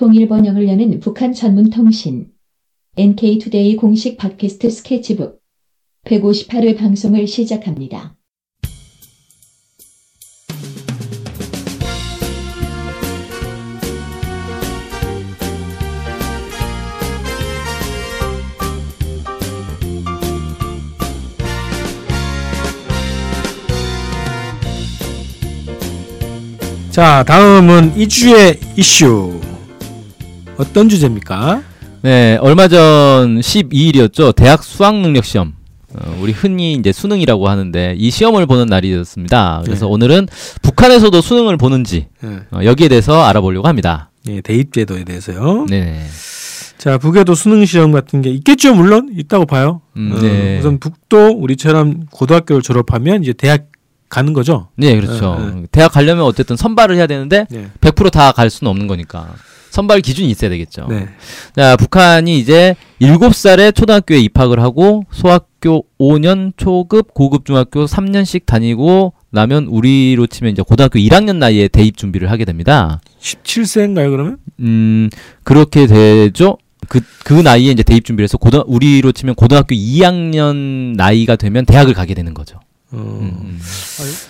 통일 번영을 여는 북한 전문 통신 NK투데이 공식 팟캐스트 스케치북 158회 방송을 시작합니다. 자, 다음은 이주의 이슈. 어떤 주제입니까? 네, 얼마 전 12일이었죠. 대학 수학 능력 시험. 어, 우리 흔히 이제 수능이라고 하는데 이 시험을 보는 날이었습니다. 그래서 네. 오늘은 북한에서도 수능을 보는지 네. 어, 여기에 대해서 알아보려고 합니다. 예, 대입제도에 대해서요. 네. 자, 북에도 수능 시험 같은 게 있겠죠, 물론 있다고 봐요. 음, 어, 네. 우선 북도 우리처럼 고등학교를 졸업하면 이제 대학 가는 거죠. 네, 그렇죠. 네, 대학 가려면 어쨌든 선발을 해야 되는데 네. 100%다 갈 수는 없는 거니까 선발 기준이 있어야 되겠죠. 네. 자, 북한이 이제 7살에 초등학교에 입학을 하고 소학교 5년, 초급, 고급 중학교 3년씩 다니고 나면 우리로 치면 이제 고등학교 1학년 나이에 대입 준비를 하게 됩니다. 17세인가요, 그러면? 음, 그렇게 되죠. 그, 그 나이에 이제 대입 준비를 해서 고등, 우리로 치면 고등학교 2학년 나이가 되면 대학을 가게 되는 거죠. 어. 음, 음.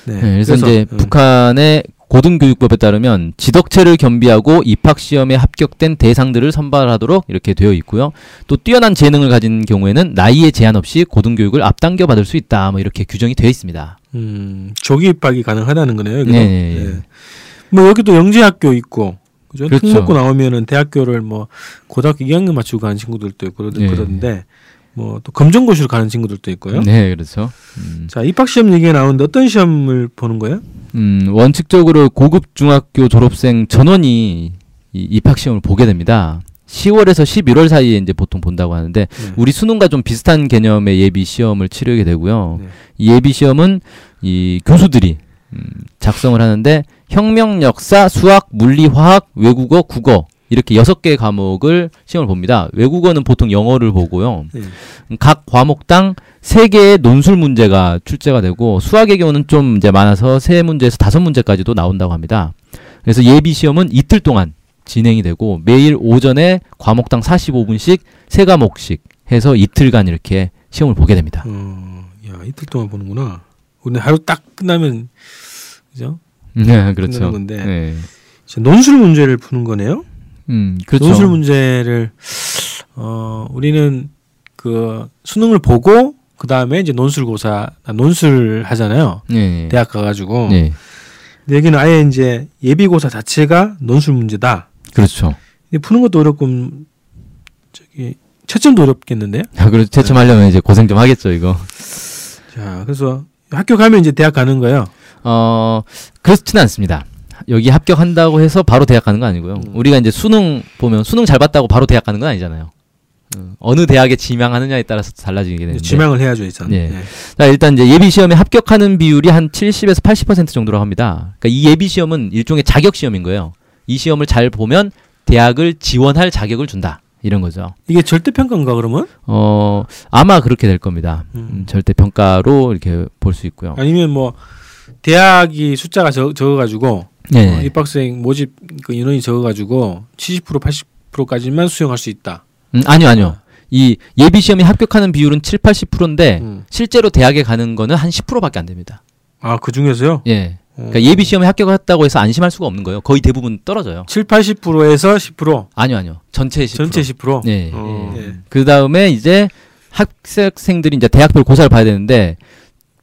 네. 네, 그래서, 이제 음. 북한의 고등교육법에 따르면 지덕체를 겸비하고 입학 시험에 합격된 대상들을 선발하도록 이렇게 되어 있고요. 또 뛰어난 재능을 가진 경우에는 나이에 제한 없이 고등교육을 앞당겨 받을 수 있다. 뭐 이렇게 규정이 되어 있습니다. 음, 조기 입학이 가능하다는 거네요. 여기도. 네, 네, 네. 뭐 여기도 영재학교 있고 그죠? 그렇죠. 특목고 나오면은 대학교를 뭐 고등학교 2학년 맞추고 가는 친구들도 있고 그러, 네. 그러던데 뭐 또 검정고시로 가는 친구들도 있고요. 네, 그렇죠. 음, 자 입학 시험 얘기가 나오는데 어떤 시험을 보는 거예요? 음, 원칙적으로 고급 중학교 졸업생 전원이 이 입학 시험을 보게 됩니다. 10월에서 11월 사이에 이제 보통 본다고 하는데 네. 우리 수능과 좀 비슷한 개념의 예비 시험을 치르게 되고요. 네. 이 예비 시험은 이 교수들이 음, 작성을 하는데 혁명, 역사, 수학, 물리, 화학, 외국어, 국어 이렇게 여섯 개의 과목을 시험을 봅니다. 외국어는 보통 영어를 보고요. 네. 음, 각 과목당 세 개의 논술 문제가 출제가 되고 수학의 경우는 좀 이제 많아서 세 문제에서 다섯 문제까지도 나온다고 합니다. 그래서 예비 시험은 이틀 동안 진행이 되고 매일 오전에 과목당 45분씩 세 과목씩 해서 이틀간 이렇게 시험을 보게 됩니다. 어, 야 이틀 동안 보는구나. 오늘 하루 딱 끝나면 그죠? 네, 그렇죠. 건데. 네. 자, 논술 문제를 푸는 거네요. 음, 그렇죠. 논술 문제를 어 우리는 그 수능을 보고 그 다음에 이제 논술고사 아, 논술 하잖아요. 네. 대학 가가지고. 네. 근데 여기는 아예 이제 예비고사 자체가 논술 문제다. 그렇죠. 근데 푸는 것도 어렵고 음, 저기 채점도 어렵겠는데요. 아, 그래서 채점하려면 이제 고생 좀 하겠죠, 이거. 자, 그래서 학교 가면 이제 대학 가는 거예요. 어, 그렇지는 않습니다. 여기 합격한다고 해서 바로 대학 가는 건 아니고요. 음. 우리가 이제 수능 보면 수능 잘 봤다고 바로 대학 가는 건 아니잖아요. 음, 어느 대학에 지망하느냐에 따라서 달라지게 되는데. 지망을 해야죠, 일단. 네. 네. 자, 일단 이제 예비 시험에 합격하는 비율이 한 70에서 80% 정도라고 합니다. 그러니까 이 예비 시험은 일종의 자격 시험인 거예요. 이 시험을 잘 보면 대학을 지원할 자격을 준다. 이런 거죠. 이게 절대 평가인가 그러면? 어, 아마 그렇게 될 겁니다. 음. 음, 절대 평가로 이렇게 볼 수 있고요. 아니면 뭐 대학이 숫자가 적, 적어가지고 네. 어, 입학생 모집 그 인원이 적어가지고 70% 80%까지만 수용할 수 있다. 음, 아니요, 아니요. 이 예비 시험에 합격하는 비율은 7, 80%인데 음. 실제로 대학에 가는 거는 한 10%밖에 안 됩니다. 아 그 중에서요? 예. 어. 그러니까 예비 시험에 합격했다고 해서 안심할 수가 없는 거예요. 거의 대부분 떨어져요. 7, 80%에서 10% 아니요, 아니요. 전체 10%. 전체 10%. 네. 어. 예. 그 다음에 이제 학생들이 이제 대학별 고사를 봐야 되는데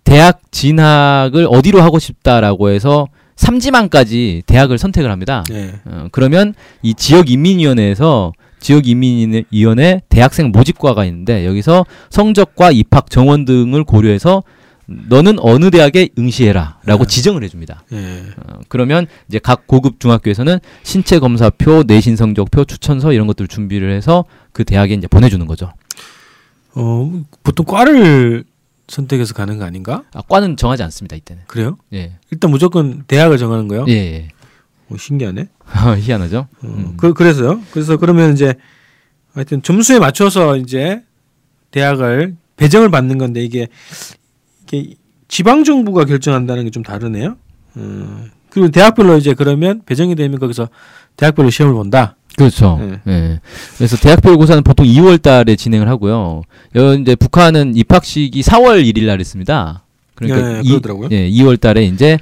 대학 진학을 어디로 하고 싶다라고 해서 삼지망까지 대학을 선택을 합니다. 네. 어, 그러면 이 지역 인민위원회에서 지역 인민위원회 대학생 모집과가 있는데 여기서 성적과 입학 정원 등을 고려해서 너는 어느 대학에 응시해라라고 네. 지정을 해줍니다. 네. 어, 그러면 이제 각 고급 중학교에서는 신체 검사표, 내신 성적표, 추천서 이런 것들을 준비를 해서 그 대학에 이제 보내주는 거죠. 어 보통 과를 선택해서 가는 거 아닌가? 아, 과는 정하지 않습니다 이때는. 그래요? 예, 일단 무조건 대학을 정하는 거예요? 예, 예. 어, 신기하네. 희한하죠. 어, 음. 그 그래서요. 그래서 그러면 이제 하여튼 점수에 맞춰서 이제 대학을 배정을 받는 건데 이게 이게 지방 정부가 결정한다는 게 좀 다르네요. 음, 그리고 대학별로 이제 그러면 배정이 되면 거기서 대학별로 시험을 본다. 그렇죠. 네. 예. 그래서 대학별 고사는 보통 2월 달에 진행을 하고요. 여 이제 북한은 입학식이 4월 1일 날 했습니다. 그러니까 예, 이, 그러더라고요. 예, 2월 달에 이제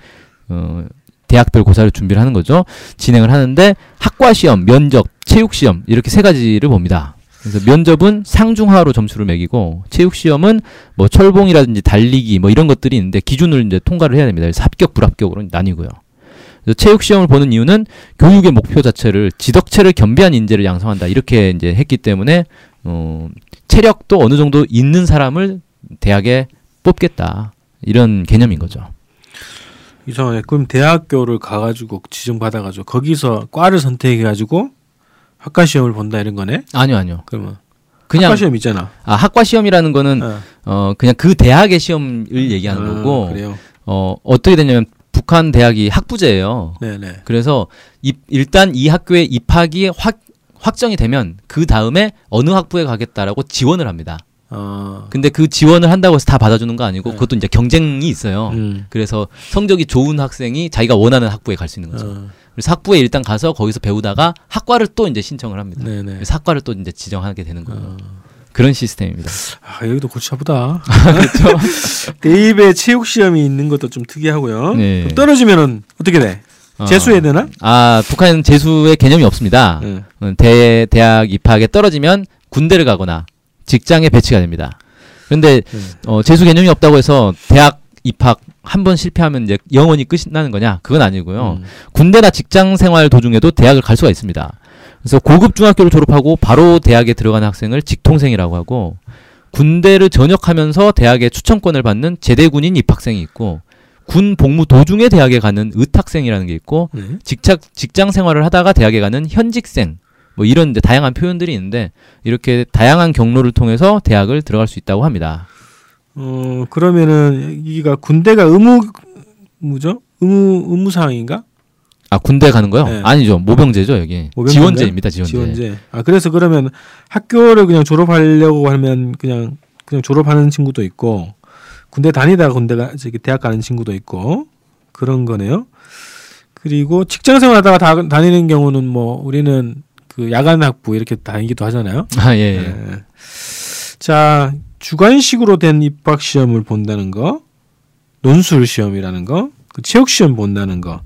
어 대학별 고사를 준비를 하는 거죠. 진행을 하는데 학과 시험, 면접, 체육 시험 이렇게 세 가지를 봅니다. 그래서 면접은 상중하로 점수를 매기고 체육 시험은 뭐 철봉이라든지 달리기 뭐 이런 것들이 있는데 기준을 이제 통과를 해야 됩니다. 그래서 합격, 불합격으로 나뉘고요. 체육 시험을 보는 이유는 교육의 목표 자체를 지덕체를 겸비한 인재를 양성한다 이렇게 이제 했기 때문에 어, 체력도 어느 정도 있는 사람을 대학에 뽑겠다 이런 개념인 거죠. 이상하네. 그럼 대학교를 가가지고 지정받아가지고 거기서 과를 선택해가지고 학과 시험을 본다 이런 거네. 아니요, 아니요. 그러면 그냥 학과 시험 있잖아. 아 학과 시험이라는 거는 어. 어 그냥 그 대학의 시험을 얘기하는 아, 거고 그래요. 어 어떻게 되냐면 북한 대학이 학부제예요. 네네. 그래서 입, 일단 이 학교에 입학이 확 확정이 되면 그 다음에 어느 학부에 가겠다라고 지원을 합니다. 어. 근데 그 지원을 한다고 해서 다 받아주는 거 아니고 네. 그것도 이제 경쟁이 있어요. 음. 그래서 성적이 좋은 학생이 자기가 원하는 학부에 갈 수 있는 거죠. 어. 그래서 학부에 일단 가서 거기서 배우다가 학과를 또 이제 신청을 합니다. 네네. 그래서 학과를 또 이제 지정하게 되는 거예요. 어. 그런 시스템입니다. 아 여기도 아프다. 그렇죠? 대입에 체육 시험이 있는 것도 좀 특이하고요. 네. 떨어지면은 어떻게 돼? 재수해야 되나? 아 북한은 재수의 개념이 없습니다. 네. 어, 대 대학 입학에 떨어지면 군대를 가거나 직장에 배치가 됩니다. 그런데 네. 어, 재수 개념이 없다고 해서 대학 입학 한 번 실패하면 이제 영원히 끝이 나는 거냐? 그건 아니고요. 음. 군대나 직장 생활 도중에도 대학을 갈 수가 있습니다. 그래서 고급 중학교를 졸업하고 바로 대학에 들어가는 학생을 직통생이라고 하고 군대를 전역하면서 대학에 추천권을 받는 제대군인 입학생이 있고 군 복무 도중에 대학에 가는 의탁생이라는 게 있고 네. 직장 직장 생활을 하다가 대학에 가는 현직생 뭐 이런 이제 다양한 표현들이 있는데 이렇게 다양한 경로를 통해서 대학을 들어갈 수 있다고 합니다. 어 그러면은 여기가 군대가 의무 뭐죠? 의무 의무 사항인가? 아 군대 가는 거요? 네. 아니죠 모병제죠 여기 모병제인가요? 지원제입니다 지원제. 지원제. 아 그래서 그러면 학교를 그냥 졸업하려고 하면 그냥 그냥 졸업하는 친구도 있고 군대 다니다가 군대가 저기 대학 가는 친구도 있고 그런 거네요. 그리고 직장 생활하다가 다, 다니는 경우는 뭐 우리는 그 야간 학부 이렇게 다니기도 하잖아요. 아 예. 예. 네. 자 주관식으로 된 입학 시험을 본다는 거, 논술 시험이라는 거, 그 체육 시험 본다는 거,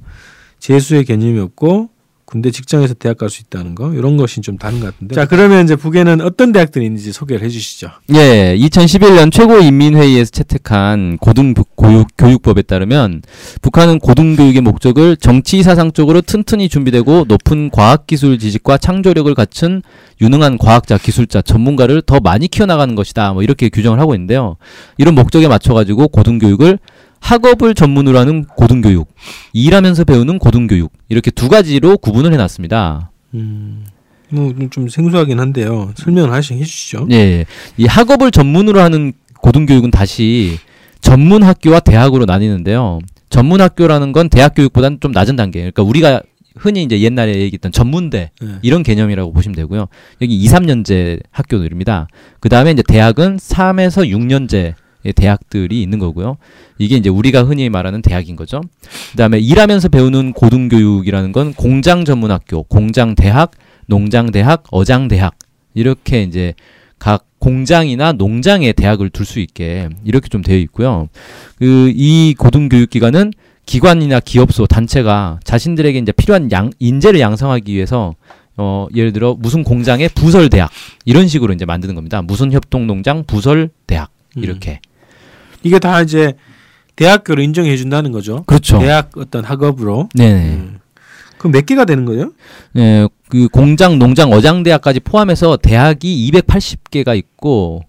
재수의 개념이 없고 군대 직장에서 대학 갈 수 있다는 거 이런 것이 좀 다른 것 같은데. 자 그러면 이제 북에는 어떤 대학들이 있는지 소개를 해주시죠. 예, 2011년 최고인민회의에서 채택한 고등교육법에 따르면 북한은 고등교육의 목적을 정치 사상적으로 튼튼히 준비되고 높은 과학기술 지식과 창조력을 갖춘 유능한 과학자, 기술자, 전문가를 더 많이 키워나가는 것이다. 뭐 이렇게 규정을 하고 있는데요. 이런 목적에 맞춰가지고 고등교육을 학업을 전문으로 하는 고등교육, 일하면서 배우는 고등교육 이렇게 두 가지로 구분을 해놨습니다. 음, 뭐좀 생소하긴 한데요. 설명을 하시 해주시죠. 예, 이 학업을 전문으로 하는 고등교육은 다시 전문 학교와 대학으로 나뉘는데요. 전문 학교라는 건 대학 교육보다는 좀 낮은 단계. 그러니까 우리가 흔히 이제 옛날에 얘기했던 전문대 네. 이런 개념이라고 보시면 되고요. 여기 2, 3년제 학교들입니다. 그 다음에 이제 대학은 3에서 6년제 의 대학들이 있는 거고요. 이게 이제 우리가 흔히 말하는 대학인 거죠. 그다음에 일하면서 배우는 고등교육이라는 건 공장 전문 학교, 공장 대학, 농장 대학, 어장 대학 이렇게 이제 각 공장이나 농장에 대학을 둘 수 있게 이렇게 좀 되어 있고요. 그 이 고등교육 기관은 기관이나 기업소 단체가 자신들에게 이제 필요한 양, 인재를 양성하기 위해서 어 예를 들어 무슨 공장의 부설 대학 이런 식으로 이제 만드는 겁니다. 무슨 협동 농장 부설 대학 음. 이렇게 이게 다 이제 대학교를 인정해 준다는 거죠. 그렇죠. 대학 어떤 학업으로. 네. 음. 그럼 몇 개가 되는 거예요? 예, 그 공장, 농장, 어장 대학까지 포함해서 대학이 280개가 있고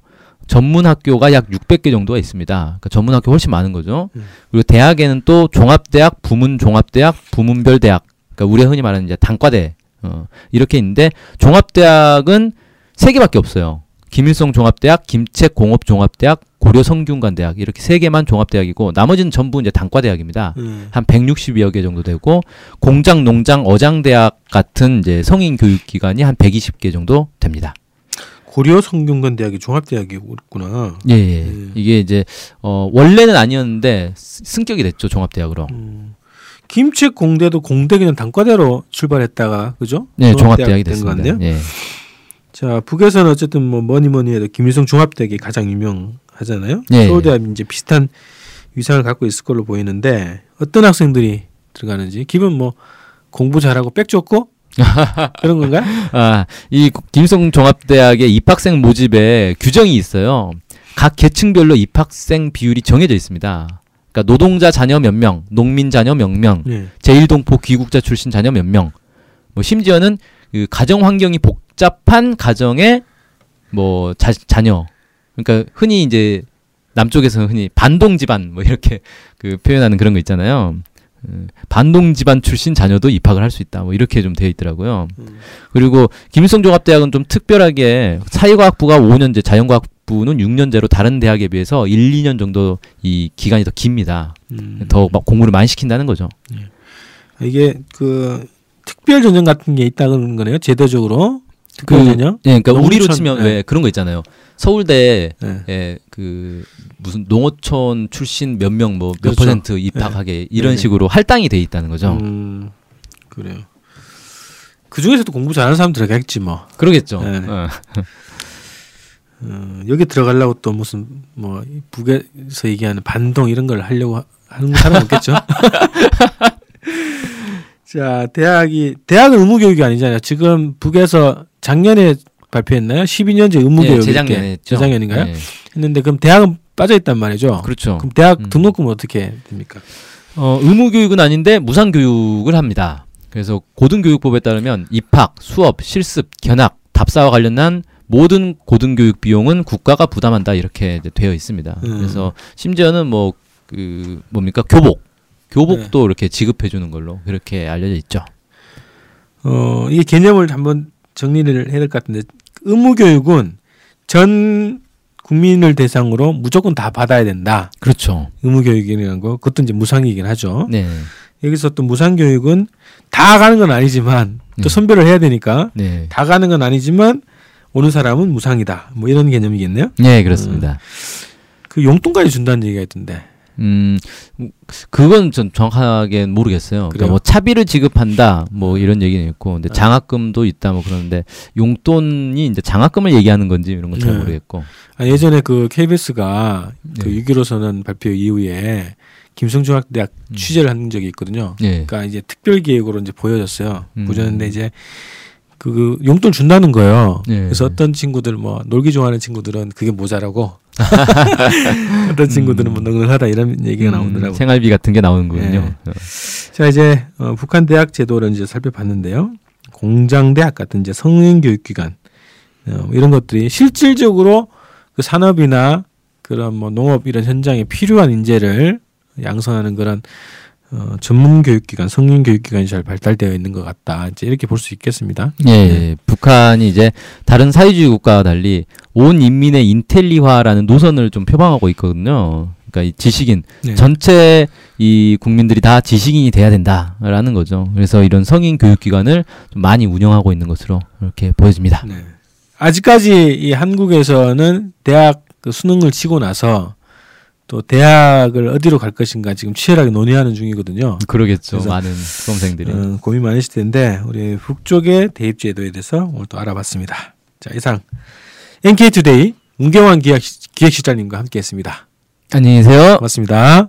전문 학교가 약 600개 정도가 있습니다. 그러니까 전문 학교 훨씬 많은 거죠. 음. 그리고 대학에는 또 종합대학, 부문 종합대학, 부문별 대학. 그러니까 우리가 흔히 말하는 이제 단과대 어, 이렇게 있는데 종합대학은 세 개밖에 없어요. 김일성 종합대학, 김책 공업 종합대학, 고려 성균관 대학 이렇게 세 개만 종합대학이고 나머지는 전부 이제 단과 대학입니다. 음. 한 160여 개 정도 되고 공장, 농장, 어장 대학 같은 이제 성인 교육 기관이 한 120개 정도 됩니다. 고려 성균관 대학이 종합대학이구나. 예, 예. 음. 이게 이제 어 원래는 아니었는데 스- 승격이 됐죠 종합대학으로. 음. 김책 공대도 공대 그냥 단과대로 출발했다가 그죠? 네, 종합대학 종합대학이 된 됐습니다. 예. 자 북에서는 어쨌든 뭐 뭐니 뭐니 해도 김일성 종합대학이 가장 유명 하잖아요. 예, 서울대학 이제 비슷한 위상을 갖고 있을 걸로 보이는데 어떤 학생들이 들어가는지 기본 뭐 공부 잘하고 백 좋고 그런 건가요? 아, 이 김성 종합대학의 입학생 모집에 규정이 있어요. 각 계층별로 입학생 비율이 정해져 있습니다. 그러니까 노동자 자녀 몇 명, 농민 자녀 몇 명, 네. 제1동포 귀국자 출신 자녀 몇 명. 뭐 심지어는 그 가정 환경이 복잡한 가정의 뭐 자, 자녀. 그러니까 흔히 이제 남쪽에서 흔히 반동 집안 뭐 이렇게 그 표현하는 그런 거 있잖아요. 음, 반동 집안 출신 자녀도 입학을 할 수 있다. 뭐 이렇게 좀 되어 있더라고요. 음. 그리고 김일성 종합대학은 좀 특별하게 사회과학부가 5년제, 자연과학부는 6년제로 다른 대학에 비해서 1, 2년 정도 이 기간이 더 깁니다. 음. 더막 공부를 많이 시킨다는 거죠. 이게 그 특별 전형 같은 게 있다는 거네요. 제도적으로 특별 그- 전형. 예, 그러니까 우리로 농촌, 치면 예. 왜 그런 거 있잖아요. 서울대에 네. 그 무슨 농어촌 출신 몇 명 뭐 몇 그렇죠. 퍼센트 입학하게 이런 네. 식으로 할당이 돼 있다는 거죠. 음, 그래요. 그 중에서도 공부 잘하는 사람 들어가겠지 뭐. 그러겠죠. 네. 어. 어, 여기 들어가려고 또 무슨 뭐 북에서 얘기하는 반동 이런 걸 하려고 하- 하는 사람 없겠죠. 자, 대학이 대학은 의무 교육이 아니잖아요. 지금 북에서 작년에 발표했나요? 12년제 의무 예, 교육 재작년에 했죠. 재작년인가요? 예. 했는데 그럼 대학은 빠져 있단 말이죠. 그렇죠. 그럼 대학 음. 등록금은 어떻게 됩니까? 어, 의무 교육은 아닌데 무상 교육을 합니다. 그래서 고등교육법에 따르면 입학, 수업, 실습, 견학, 답사와 관련한 모든 고등교육 비용은 국가가 부담한다 이렇게 되어 있습니다. 음. 그래서 심지어는 뭐 그 뭡니까 교복, 교복도 이렇게 지급해 주는 걸로 그렇게 알려져 있죠. 어, 이 개념을 한번 정리를 해야 될 것 같은데 의무 교육은 전 국민을 대상으로 무조건 다 받아야 된다. 그렇죠. 의무 교육이라는 거 그것도 이제 무상이긴 하죠. 네, 여기서 또 무상 교육은 다 가는 건 아니지만 또 음. 선별을 해야 되니까 네, 다 가는 건 아니지만 오는 사람은 무상이다. 뭐 이런 개념이겠네요. 네 그렇습니다. 그 용돈까지 준다는 얘기가 있던데. 음, 그건 전 정확하게 모르겠어요. 그러니까 그래요? 뭐 차비를 지급한다, 뭐 이런 얘기는 있고, 근데 장학금도 있다, 뭐 그러는데 용돈이 이제 장학금을 얘기하는 건지 이런 건 잘 네. 모르겠고. 아, 예전에 그 KBS가 그 네. 6.15 선언 발표 이후에 김성중학대학 음. 취재를 한 적이 있거든요. 예. 그러니까 이제 특별 기획으로 이제 보여줬어요. 음. 보여줬는데 이제 그 용돈 준다는 거예요. 예. 그래서 어떤 친구들 뭐 놀기 좋아하는 친구들은 그게 모자라고 어떤 친구들은 뭐 넉넉하다 이런 얘기가 음, 나오더라고. 요 생활비 같은 게 나오는군요. 어. 자 이제 어, 북한 대학 제도를 이제 살펴봤는데요. 공장 대학 같은 이제 성인 교육기관 어, 이런 것들이 실질적으로 그 산업이나 그런 뭐 농업 이런 현장에 필요한 인재를 양성하는 그런 어, 전문 교육기관, 성인 교육기관이 잘 발달되어 있는 것 같다. 이제 이렇게 볼 수 있겠습니다. 예, 네. 예. 북한이 이제 다른 사회주의 국가와 달리 온 인민의 인텔리화라는 노선을 좀 표방하고 있거든요. 그러니까 이 지식인 네. 전체 이 국민들이 다 지식인이 돼야 된다라는 거죠. 그래서 이런 성인 교육기관을 좀 많이 운영하고 있는 것으로 이렇게 보여집니다. 네. 아직까지 이 한국에서는 대학 그 수능을 치고 나서 또 대학을 어디로 갈 것인가 지금 치열하게 논의하는 중이거든요. 그러겠죠. 많은 수험생들이. 어, 고민 많으실 텐데 우리 북쪽의 대입 제도에 대해서 오늘 또 알아봤습니다. 자 이상 NK투데이 문경환 기획 기획실장님과 함께했습니다. 안녕히 계세요. 고맙습니다.